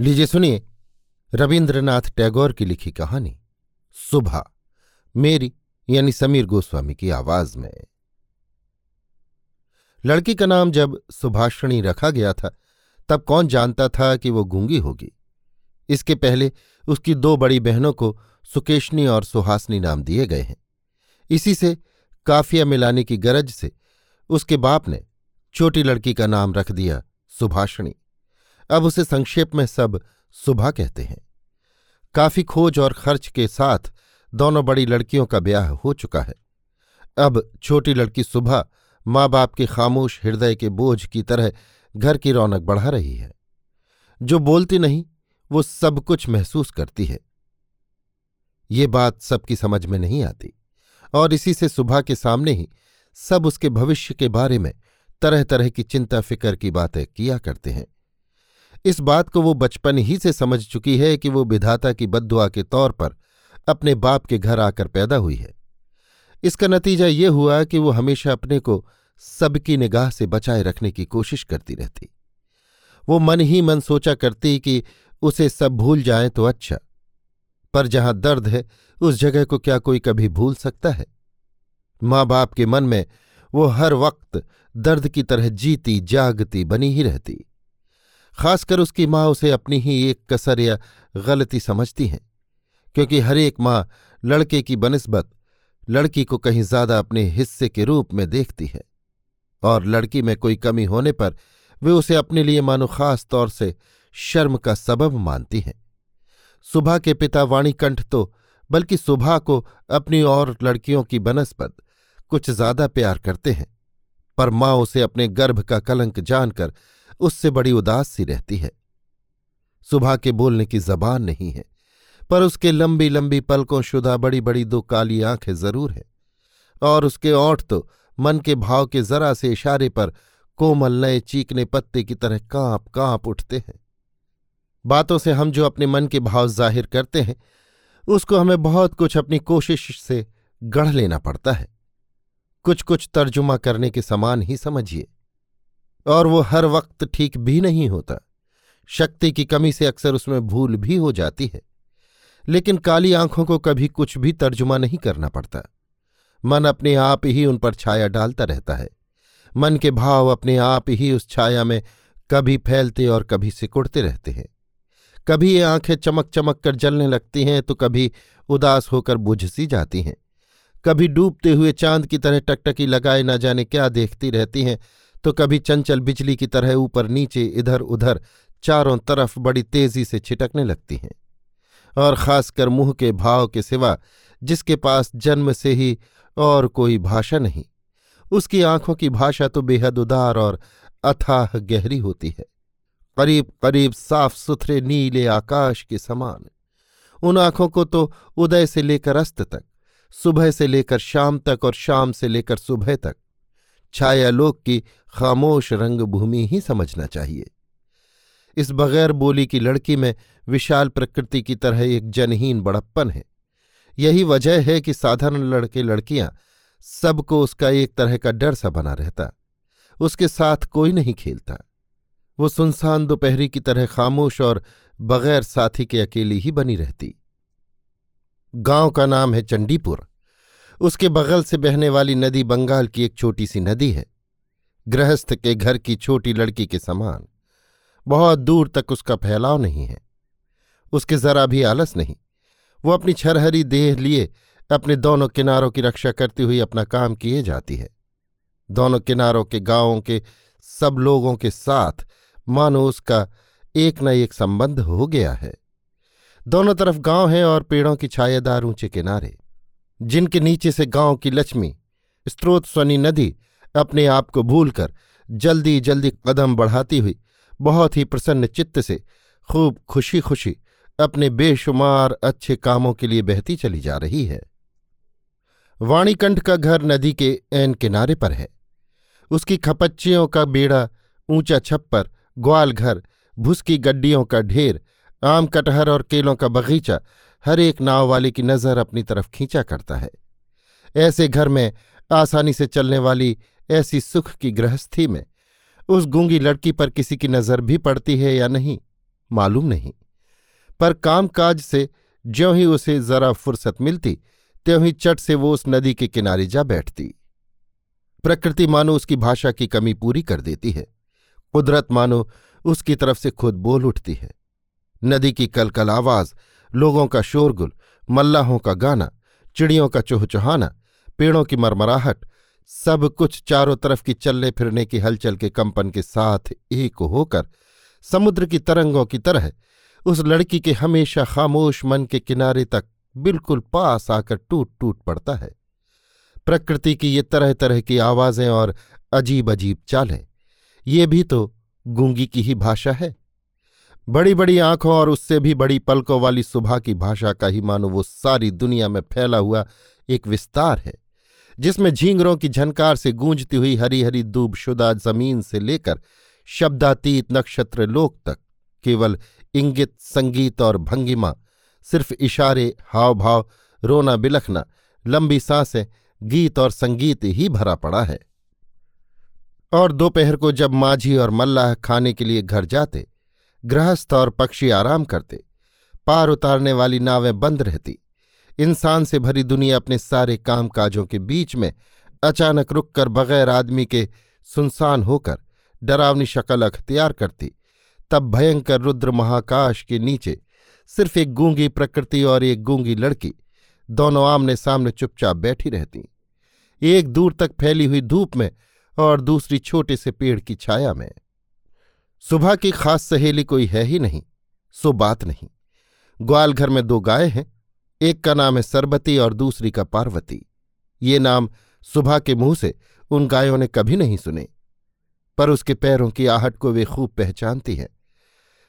लीजिए सुनिए रविन्द्रनाथ टैगोर की लिखी कहानी, सुबह, मेरी यानी समीर गोस्वामी की आवाज़ में। लड़की का नाम जब सुभाषिणी रखा गया था, तब कौन जानता था कि वो गूँगी होगी? इसके पहले उसकी दो बड़ी बहनों को सुकेशनी और सुहासनी नाम दिए गए हैं। इसी से काफिया मिलाने की गरज से उसके बाप ने छोटी लड़की का नाम रख दिया सुभाषिणी। अब उसे संक्षेप में सब सुबह कहते हैं। काफ़ी खोज और खर्च के साथ दोनों बड़ी लड़कियों का ब्याह हो चुका है। अब छोटी लड़की सुबह माँ बाप के खामोश हृदय के बोझ की तरह घर की रौनक बढ़ा रही है। जो बोलती नहीं, वो सब कुछ महसूस करती है। ये बात सबकी समझ में नहीं आती, और इसी से सुबह के सामने ही सब उसके भविष्य के बारे में तरह तरह की चिंता फ़िक्र की बातें किया करते हैं। इस बात को वो बचपन ही से समझ चुकी है कि वो विधाता की बदुआ के तौर पर अपने बाप के घर आकर पैदा हुई है। इसका नतीजा ये हुआ कि वो हमेशा अपने को सबकी निगाह से बचाए रखने की कोशिश करती रहती। वो मन ही मन सोचा करती कि उसे सब भूल जाए तो अच्छा पर जहाँ दर्द है, उस जगह को क्या कोई कभी भूल सकता है? माँ बाप के मन में वो हर वक्त दर्द की तरह जीती, जागती बनी ही रहती। खासकर उसकी माँ उसे अपनी ही एक कसर या गलती समझती हैं, क्योंकि हर एक माँ लड़के की बनस्बत लड़की को कहीं ज़्यादा अपने हिस्से के रूप में देखती है, और लड़की में कोई कमी होने पर वे उसे अपने लिए मानो खास तौर से शर्म का सबब मानती हैं। सुबह के पिता वाणीकंठ तो बल्कि सुबह को अपनी और लड़कियों की बनस्पत कुछ ज़्यादा प्यार करते हैं, पर माँ उसे अपने गर्भ का कलंक जानकर उससे बड़ी उदास सी रहती है। सुबह के बोलने की जबान नहीं है, पर उसके लंबी लंबी पलकों शुदा बड़ी बड़ी दो काली आँखें ज़रूर है। और उसके ओठ तो मन के भाव के जरा से इशारे पर कोमल नए चीकने पत्ते की तरह काँप काँप उठते हैं। बातों से हम जो अपने मन के भाव ज़ाहिर करते हैं, उसको हमें बहुत कुछ अपनी कोशिश से गढ़ लेना पड़ता है। कुछ कुछ तर्जुमा करने के समान ही समझिए। और वो हर वक्त ठीक भी नहीं होता। शक्ति की कमी से अक्सर उसमें भूल भी हो जाती है। लेकिन काली आँखों को कभी कुछ भी तर्जुमा नहीं करना पड़ता। मन अपने आप ही उन पर छाया डालता रहता है। मन के भाव अपने आप ही उस छाया में कभी फैलते और कभी सिकुड़ते रहते हैं। कभी ये आँखें चमक चमक कर जलने लगती हैं तो कभी उदास होकर बुझ सी जाती हैं। कभी डूबते हुए चाँद की तरह टकटकी लगाए न जाने क्या देखती रहती हैं तो कभी चंचल बिजली की तरह ऊपर, नीचे, इधर, उधर, चारों तरफ़ बड़ी तेज़ी से छिटकने लगती हैं। और खासकर मुँह के भाव के सिवा जिसके पास जन्म से ही और कोई भाषा नहीं, उसकी आँखों की भाषा तो बेहद उदार और अथाह गहरी होती है। करीब करीब साफ़ सुथरे नीले आकाश के समान। उन आँखों को तो उदय से लेकर अस्त तक, सुबह से लेकर शाम तक और शाम से लेकर सुबह तक छायालोक की खामोश रंगभूमि ही समझना चाहिए। इस बगैर बोली की लड़की में विशाल प्रकृति की तरह एक जनहीन बड़प्पन है। यही वजह है कि साधारण लड़के लड़कियाँ सबको उसका एक तरह का डर सा बना रहता। उसके साथ कोई नहीं खेलता। वो सुनसान दोपहरी की तरह खामोश और बगैर साथी के अकेली ही बनी रहती। गाँव का नाम है चंडीपुर। उसके बगल से बहने वाली नदी बंगाल की एक छोटी सी नदी है। गृहस्थ के घर की छोटी लड़की के समान। बहुत दूर तक उसका फैलाव नहीं है। उसके जरा भी आलस नहीं। वो अपनी छरहरी देह लिए अपने दोनों किनारों की रक्षा करती हुई अपना काम किए जाती है। दोनों किनारों के गाँवों के सब लोगों के साथ मानो उसका एक न एक संबंध हो गया है। दोनों तरफ़ गाँव हैं और पेड़ों की छायादार ऊँचे किनारे। जिनके नीचे से गाँव की लक्ष्मी स्त्रोत स्वनी नदी अपने आप को भूलकर जल्दी जल्दी कदम बढ़ाती हुई बहुत ही प्रसन्न चित्त से खूब खुशी खुशी अपने बेशुमार अच्छे कामों के लिए बहती चली जा रही है। वाणीकंठ का घर नदी के ऐन किनारे पर है। उसकी खपच्चियों का बेड़ा ऊँचा छप्पर ग्वाल घर, भुसकी गड्डियों का ढेर, आम कटहर और केलों का बगीचा हर एक नाव वाले की नज़र अपनी तरफ़ खींचा करता है। ऐसे घर में आसानी से चलने वाली ऐसी सुख की गृहस्थी में उस गूँगी लड़की पर किसी की नज़र भी पड़ती है या नहीं, मालूम नहीं। पर कामकाज से ज्यों ही उसे जरा फुर्सत मिलती, त्यों ही चट से वो उस नदी के किनारे जा बैठती। प्रकृति मानो उसकी भाषा की कमी पूरी कर देती है। कुदरत मानो उसकी तरफ़ से खुद बोल उठती है। नदी की कलकल आवाज़ लोगों का शोरगुल, मल्लाहों का गाना, चिड़ियों का चुहचुहाना, पेड़ों की मरमराहट, सब कुछ चारों तरफ़ की चलने फिरने की हलचल के कंपन के साथ एक होकर समुद्र की तरंगों की तरह उस लड़की के हमेशा खामोश मन के किनारे तक बिल्कुल पास आकर टूट टूट पड़ता है। प्रकृति की ये तरह तरह की आवाज़ें और अजीब अजीब चालें, ये भी तो गूँगी की ही भाषा है। बड़ी बड़ी आँखों और उससे भी बड़ी पलकों वाली सुबह की भाषा का ही मानो वो सारी दुनिया में फैला हुआ एक विस्तार है, जिसमें झींगरों की झनकार से गूंजती हुई हरी हरी दूबशुदा ज़मीन से लेकर शब्दातीत नक्षत्र लोक तक केवल इंगित, संगीत और भंगिमा, सिर्फ़ इशारे हाव भाव रोना बिलखना लंबी साँसें, गीत और संगीत ही भरा पड़ा है। और दोपहर को जब माझी और मल्लाह खाने के लिए घर जाते गृहस्थ और पक्षी आराम करते। पार उतारने वाली नावें बंद रहती। इंसान से भरी दुनिया अपने सारे कामकाजों के बीच में अचानक रुककर बगैर आदमी के सुनसान होकर डरावनी शक्ल अख्तियार करती। तब भयंकर रुद्र महाकाश के नीचे सिर्फ़ एक गूँगी प्रकृति और एक गूँगी लड़की दोनों आमने सामने चुपचाप बैठी रहती। एक दूर तक फैली हुई धूप में और दूसरी छोटे से पेड़ की छाया में। सुबह की खास सहेली कोई है ही नहीं, सो बात नहीं। ग्वाल घर में दो गाय हैं, एक का नाम है सरबती और दूसरी का पार्वती। ये नाम सुबह के मुँह से उन गायों ने कभी नहीं सुने, पर उसके पैरों की आहट को वे खूब पहचानती हैं।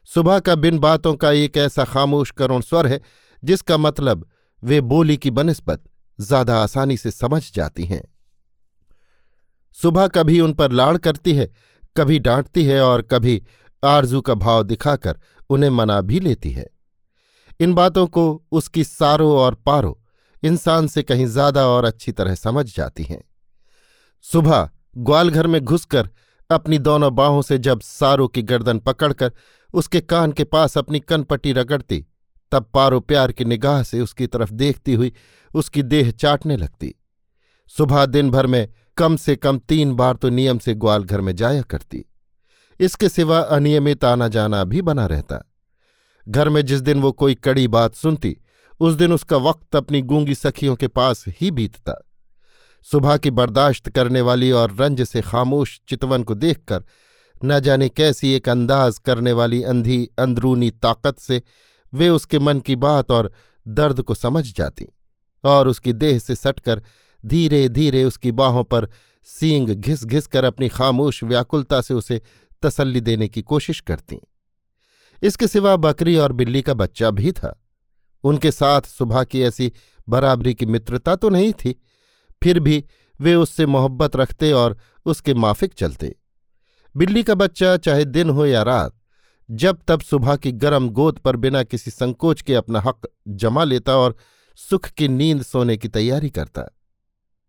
सुबह का बिन बातों का एक ऐसा खामोश करुण स्वर है, जिसका मतलब वे बोली की बनस्बत ज़्यादा आसानी से समझ जाती हैं। सुबह कभी उन पर लाड़ करती है कभी डांटती है और कभी आरज़ू का भाव दिखाकर उन्हें मना भी लेती है। इन बातों को उसकी सारो और पारो, इंसान से कहीं ज़्यादा और अच्छी तरह समझ जाती हैं। सुबह ग्वालघर में घुसकर अपनी दोनों बाहों से जब सारो की गर्दन पकड़कर उसके कान के पास अपनी कनपट्टी रगड़ती, तब पारो प्यार की निगाह से उसकी तरफ़ देखती हुई उसकी देह चाटने लगती। सुबह दिन भर में कम से कम तीन बार तो नियम से ग्वालघर में जाया करती। इसके सिवा अनियमित आना जाना भी बना रहता। घर में जिस दिन वो कोई कड़ी बात सुनती, उस दिन उसका वक्त अपनी गूँगी सखियों के पास ही बीतता। सुबह की बर्दाश्त करने वाली और रंज से खामोश चितवन को देखकर, न जाने कैसी एक अंदाज करने वाली अंधी, अंदरूनी ताकत से वे उसके मन की बात और दर्द को समझ जाती और उसकी देह से सटकर धीरे धीरे उसकी बाहों पर सींग घिस घिस कर अपनी खामोश व्याकुलता से उसे तसल्ली देने की कोशिश करती। इसके सिवा बकरी और बिल्ली का बच्चा भी था। उनके साथ सुबह की ऐसी बराबरी की मित्रता तो नहीं थी। फिर भी वे उससे मोहब्बत रखते और उसके माफिक चलते। बिल्ली का बच्चा चाहे दिन हो या रात, जब तब सुबह की गर्म गोद पर बिना किसी संकोच के अपना हक जमा लेता और सुख की नींद सोने की तैयारी करता।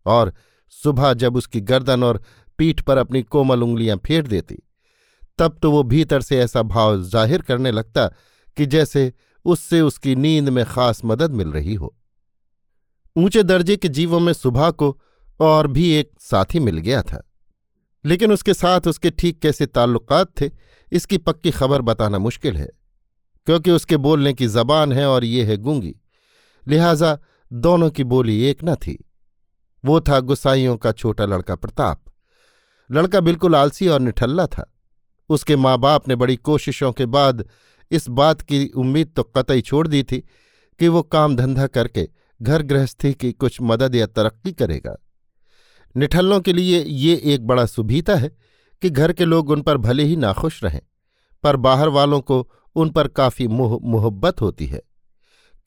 और सुबह जब उसकी गर्दन और पीठ पर अपनी कोमल उंगलियाँ फेर देती, तब तो वो भीतर से ऐसा भाव ज़ाहिर करने लगता कि जैसे उससे उसकी नींद में खास मदद मिल रही हो। ऊँचे दर्जे के जीवों में सुबह को और भी एक साथी मिल गया था। लेकिन उसके साथ उसके ठीक कैसे ताल्लुकात थे, इसकी पक्की खबर बताना मुश्किल है, क्योंकि उसके बोलने की जबान है और ये है गूँगी। लिहाजा दोनों की बोली एक न थी। वो था गुसाइयों का छोटा लड़का प्रताप। लड़का बिल्कुल आलसी और निठल्ला था। उसके माँ बाप ने बड़ी कोशिशों के बाद इस बात की उम्मीद तो कतई छोड़ दी थी कि वो काम धंधा करके घर गृहस्थी की कुछ मदद या तरक्की करेगा। निठल्लों के लिए ये एक बड़ा सुभीता है कि घर के लोग उन पर भले ही नाखुश रहें, पर बाहर वालों को उन पर काफ़ी मोह मोहब्बत होती है।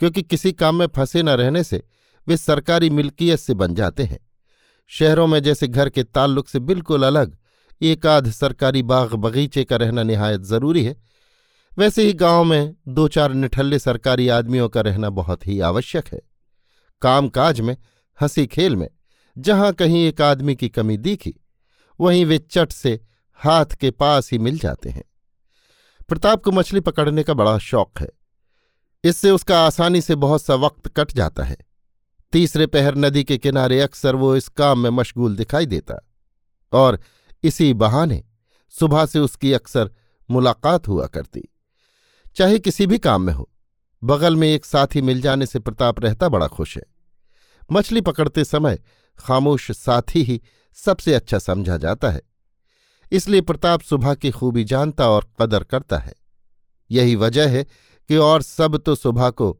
क्योंकि किसी काम में फंसे न रहने से वे सरकारी मिल्कियत से बन जाते हैं। शहरों में जैसे घर के ताल्लुक से बिल्कुल अलग, एक आध सरकारी बाग बगीचे का रहना निहायत ज़रूरी है। वैसे ही गाँव में दो चार निठल्ले सरकारी आदमियों का रहना बहुत ही आवश्यक है। कामकाज में, हँसी खेल में, जहाँ कहीं एक आदमी की कमी दिखी, वहीं वे चट से हाथ के पास ही मिल जाते हैं। प्रताप को मछली पकड़ने का बड़ा शौक है। इससे उसका आसानी से बहुत सा वक्त कट जाता है। तीसरे पहर नदी के किनारे अक्सर वो इस काम में मशगूल दिखाई देता और इसी बहाने सुबह से उसकी अक्सर मुलाकात हुआ करती। चाहे किसी भी काम में हो, बगल में एक साथी मिल जाने से प्रताप रहता बड़ा खुश है। मछली पकड़ते समय खामोश साथी ही सबसे अच्छा समझा जाता है। इसलिए प्रताप सुबह की खूबी जानता और कदर करता है। यही वजह है कि और सब तो सुबह को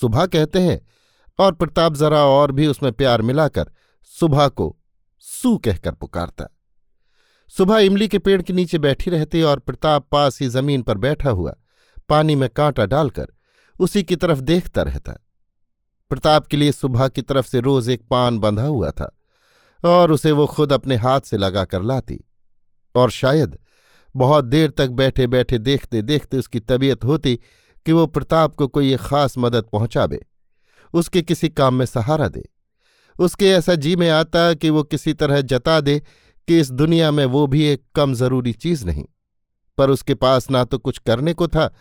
सुबह कहते हैं और प्रताप जरा और भी उसमें प्यार मिलाकर सुबह को सू कहकर पुकारता। सुबह इमली के पेड़ के नीचे बैठी रहती और प्रताप पास ही ज़मीन पर बैठा हुआ पानी में कांटा डालकर उसी की तरफ़ देखता रहता। प्रताप के लिए सुबह की तरफ़ से रोज एक पान बंधा हुआ था और उसे वो खुद अपने हाथ से लगाकर लाती और शायद बहुत देर तक बैठे बैठे देखते देखते उसकी तबीयत होती कि वो प्रताप को कोई एक खास मदद पहुंचावे। उसके किसी काम में सहारा दे। उसके ऐसा जी में आता कि वो किसी तरह जता दे कि इस दुनिया में वो भी एक कम ज़रूरी चीज़ नहीं। पर उसके पास ना तो कुछ करने को था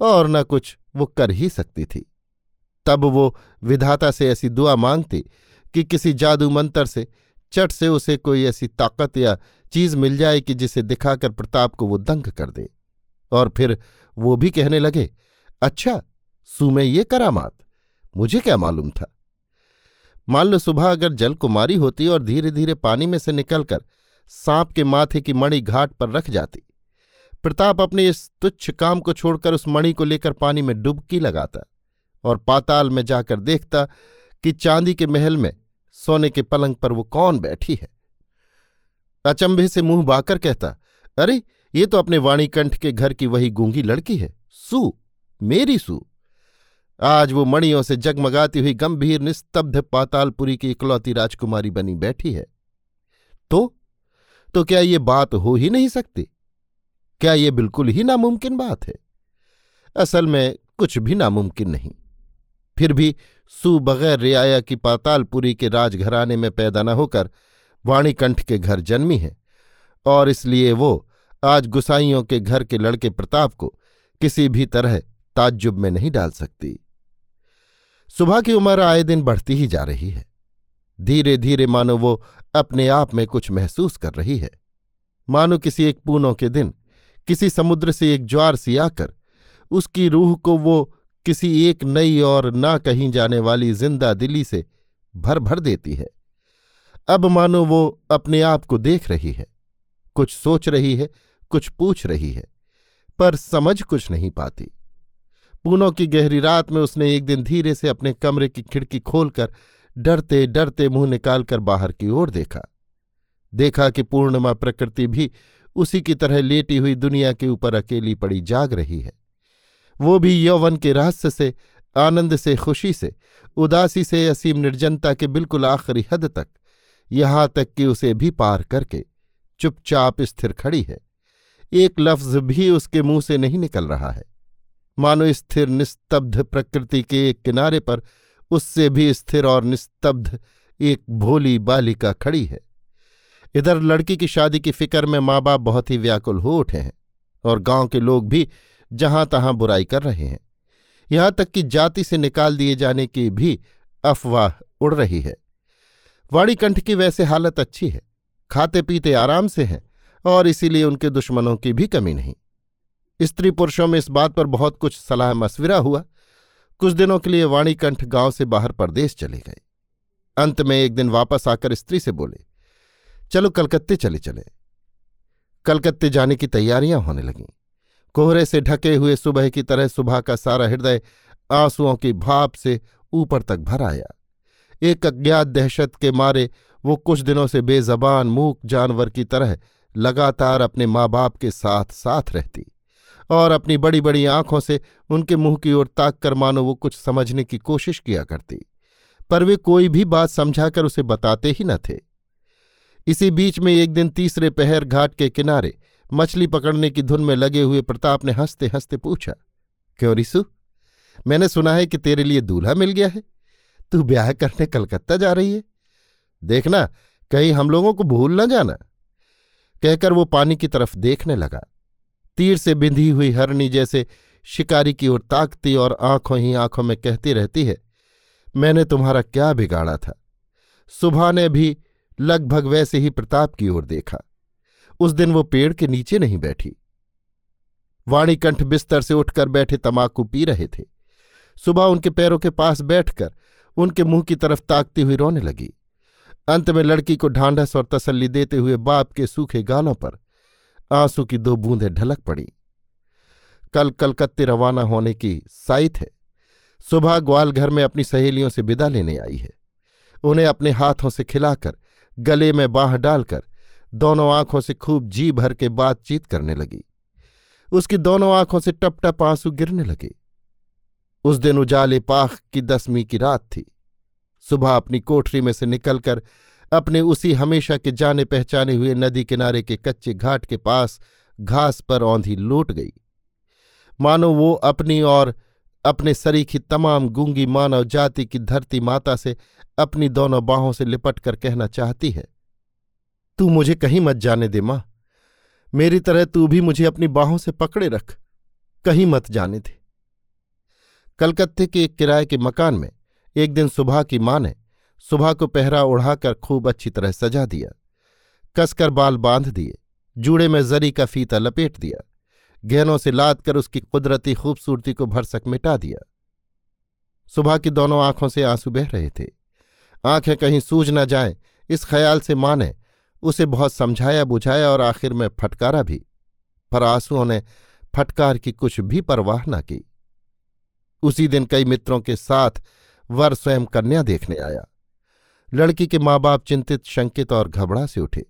और न कुछ वो कर ही सकती थी। तब वो विधाता से ऐसी दुआ मांगती कि किसी जादू मंत्र से, चट से उसे कोई ऐसी ताकत या चीज़ मिल जाए कि जिसे दिखाकर प्रताप को वो दंग कर दे। और फिर वो भी कहने लगे अच्छा सू में ये करामात। मुझे क्या मालूम था? मान लो सुबह अगर जल कुमारी होती और धीरे धीरे पानी में से निकलकर सांप के माथे की मणि घाट पर रख जाती। प्रताप अपने इस तुच्छ काम को छोड़कर उस मणि को लेकर पानी में डुबकी लगाता और पाताल में जाकर देखता कि चांदी के महल में सोने के पलंग पर वो कौन बैठी है। अचंभे से मुँह बाकर कहता, अरे, ये तो अपने वाणीकंठ के घर की वही गूँगी लड़की है। सू, मेरी सू। आज वो मणियों से जगमगाती हुई गंभीर निस्तब्ध पातालपुरी की इकलौती राजकुमारी बनी बैठी है। तो? तो क्या ये बात हो ही नहीं सकती? क्या ये बिल्कुल ही नामुमकिन बात है? असल में कुछ भी नामुमकिन नहीं। फिर भी सू बगैर रियाया की पातालपुरी के राजघराने में पैदा न होकर वाणीकंठ के घर जन्मी है, और इसलिए वो आज गुसाइयों के घर के लड़के प्रताप को किसी भी तरह ताज्जुब में नहीं डाल सकती। सुबह की उम्र आए दिन बढ़ती ही जा रही है। धीरे धीरे मानो वो अपने आप में कुछ महसूस कर रही है। मानो किसी एक पूनों के दिन, किसी समुद्र से एक ज्वार सी आकर, उसकी रूह को वो किसी एक नई और ना कहीं जाने वाली ज़िंदा दिली से भर भर देती है। अब मानो वो अपने आप को देख रही है। कुछ सोच रही है, कुछ पूछ रही है, पर समझ कुछ नहीं पाती। पूनों की गहरी रात में उसने एक दिन धीरे से अपने कमरे की खिड़की खोलकर डरते डरते मुँह निकालकर बाहर की ओर देखा। देखा कि पूर्णिमा प्रकृति भी उसी की तरह लेटी हुई दुनिया के ऊपर अकेली पड़ी जाग रही है। वो भी यौवन के रहस्य से, आनंद से, खुशी से, उदासी से असीम निर्जनता के बिल्कुल आखिरी हद तक, यहाँ तक कि उसे भी पार करके चुपचाप स्थिर खड़ी है। एक लफ्ज भी उसके मुँह से नहीं निकल रहा है। मानो स्थिर निस्तब्ध प्रकृति के एक किनारे पर उससे भी स्थिर और निस्तब्ध एक भोली बालिका खड़ी है। इधर लड़की की शादी की फ़िक्र में माँ बाप बहुत ही व्याकुल हो उठे हैं और गाँव के लोग भी जहाँ तहां बुराई कर रहे हैं। यहाँ तक कि जाति से निकाल दिए जाने की भी अफवाह उड़ रही है। वाणीकंठ की वैसे हालत अच्छी है खाते पीते आराम से हैं और इसीलिए उनके दुश्मनों की भी कमी नहीं। स्त्री पुरुषों में इस बात पर बहुत कुछ सलाह मशविरा हुआ। कुछ दिनों के लिए वाणीकंठ गाँव से बाहर परदेश चले गए। अंत में एक दिन वापस आकर स्त्री से बोले, चलो कलकत्ते चले चले। कलकत्ते जाने की तैयारियाँ होने लगीं। कोहरे से ढके हुए सुबह की तरह सुबह का सारा हृदय आंसुओं की भाप से ऊपर तक भर आया। एक अज्ञात दहशत के मारे वो कुछ दिनों से बेजबान, मूक जानवर की तरह लगातार अपने माँ बाप के साथ साथ रहती। और अपनी बड़ी बड़ी आँखों से उनके मुँह की ओर ताक कर मानो वो कुछ समझने की कोशिश किया करती। पर वे कोई भी बात समझाकर उसे बताते ही न थे। इसी बीच में एक दिन तीसरे पहर घाट के किनारे मछली पकड़ने की धुन में लगे हुए प्रताप ने हँसते हँसते पूछा, क्यों रिसु? मैंने सुना है कि तेरे लिए दूल्हा मिल गया है। तू ब्याह करने कलकत्ता जा रही है। देखना, कहीं हम लोगों को भूल न जाना। कहकर वो पानी की तरफ़ देखने लगा। तीर से बिंधी हुई हरणी जैसे शिकारी की ओर ताकती और आँखों ही आँखों में कहती रहती है, मैंने तुम्हारा क्या बिगाड़ा था। सुबह ने भी लगभग वैसे ही प्रताप की ओर देखा। उस दिन वो पेड़ के नीचे नहीं बैठी। वाणीकंठ बिस्तर से उठकर बैठे तमाकू पी रहे थे। सुबह उनके पैरों के पास बैठकर उनके मुँह की तरफ़ ताकती हुई रोने लगी। अंत में लड़की को ढांढस और तसल्ली देते हुए बाप के सूखे गालों पर आँसू की दो बूंदें ढलक पड़ी। कल कलकत्ते रवाना होने की साइत है सुबह ग्वालघर में अपनी सहेलियों से विदा लेने आई है। उन्हें अपने हाथों से खिलाकर, गले में बाह डालकर, दोनों आँखों से खूब जी भर के बातचीत करने लगी। उसकी दोनों आँखों से टप टप आँसू गिरने लगे। उस दिन उजाले पाख की दसवीं की रात थी। सुबह अपनी कोठरी में से निकलकर अपने उसी हमेशा के जाने पहचाने हुए नदी किनारे के कच्चे घाट के पास घास पर औंधी लौट गई। मानो वो अपनी और अपने सरीखी तमाम गूँगी मानव जाति की धरती माता से अपनी दोनों बाहों से लिपट कर कहना चाहती है, तू मुझे कहीं मत जाने दे माँ। मेरी तरह तू भी मुझे अपनी बाहों से पकड़े रख। कहीं मत जाने दे। कलकत्ते के एक किराए के मकान में एक दिन सुबह की माँ ने सुबह को पहरा उड़ाकर खूब अच्छी तरह सजा दिया। कसकर बाल बाँध दिए, जूड़े में जरी का फीता लपेट दिया, गहनों से लाद कर उसकी कुदरती खूबसूरती को भरसक मिटा दिया। सुबह की दोनों आँखों से आँसू बह रहे थे। आँखें कहीं सूझ न जाए, इस ख्याल से माने उसे बहुत समझाया, बुझाया और आखिर में फटकारा भी, पर आंसुओं ने फटकार की कुछ भी परवाह न की। उसी दिन कई मित्रों के साथ वर स्वयं कन्या देखने आया। लड़की के माँ बाप चिंतित, शंकित और घबरा से उठे।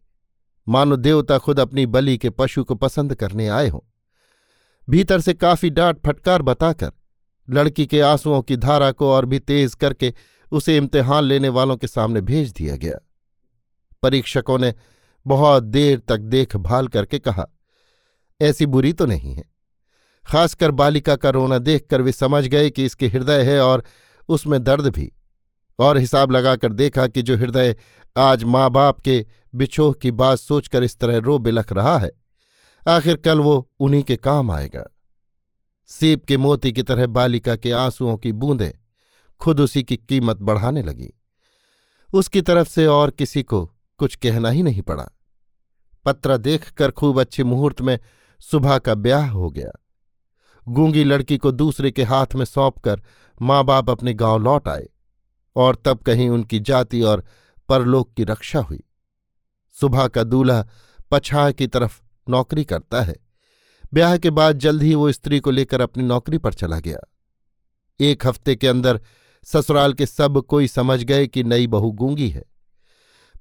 मानो देवता खुद अपनी बलि के पशु को पसंद करने आए हों। भीतर से काफ़ी डांट फटकार बताकर लड़की के आंसुओं की धारा को और भी तेज करके उसे इम्तिहान लेने वालों के सामने भेज दिया गया। परीक्षकों ने बहुत देर तक देखभाल करके कहा, ऐसी बुरी तो नहीं है। खासकर बालिका का रोना देखकर वे समझ गए कि इसके हृदय है और उसमें दर्द भी। और हिसाब लगाकर देखा कि जो हृदय आज माँ बाप के बिछोह की बात सोचकर इस तरह रो बिलख रहा है आखिर कल वो उन्हीं के काम आएगा। सीप के मोती की तरह बालिका के आंसुओं की बूंदें खुद उसी की कीमत बढ़ाने लगी। उसकी तरफ़ से और किसी को कुछ कहना ही नहीं पड़ा। पत्रा देखकर खूब अच्छे मुहूर्त में सुबह का ब्याह हो गया। गूँगी लड़की को दूसरे के हाथ में सौंपकर माँ बाप अपने गाँव लौट आए। और तब कहीं उनकी जाति और परलोक की रक्षा हुई। सुबह का दूल्हा पछाह की तरफ़ नौकरी करता है। ब्याह के बाद जल्द ही वो स्त्री को लेकर अपनी नौकरी पर चला गया। एक हफ़्ते के अंदर ससुराल के सब कोई समझ गए कि नई बहू गूँगी है।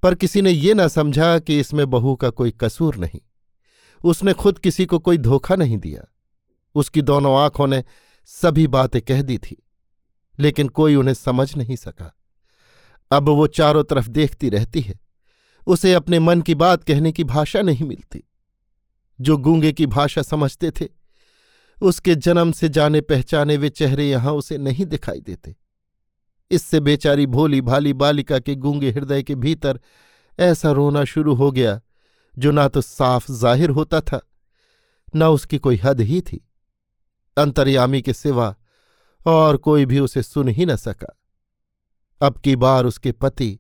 पर किसी ने ये न समझा कि इसमें बहू का कोई कसूर नहीं। उसने खुद किसी को कोई धोखा नहीं दिया। उसकी दोनों आँखों ने सभी बातें कह दी थी। लेकिन कोई उन्हें समझ नहीं सका। अब वो चारों तरफ़ देखती रहती है। उसे अपने मन की बात कहने की भाषा नहीं मिलती। जो गूँगे की भाषा समझते थे, उसके जन्म से जाने पहचाने वे चेहरे यहाँ उसे नहीं दिखाई देते। इससे बेचारी भोली भाली बालिका के गूँगे हृदय के भीतर ऐसा रोना शुरू हो गया, जो ना तो साफ़ ज़ाहिर होता था, न उसकी कोई हद ही थी। अंतर्यामी के सिवा और कोई भी उसे सुन ही न सका। अब की बार उसके पति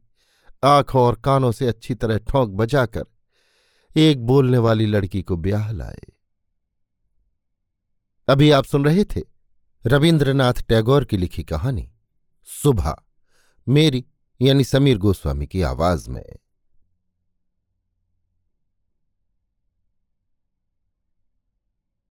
आँखों और कानों से अच्छी तरह ठोंक बजाकर एक बोलने वाली लड़की को ब्याह लाए। अभी आप सुन रहे थे रविन्द्रनाथ टैगोर की लिखी कहानी, सुबह, मेरी यानी समीर गोस्वामी की आवाज़ में।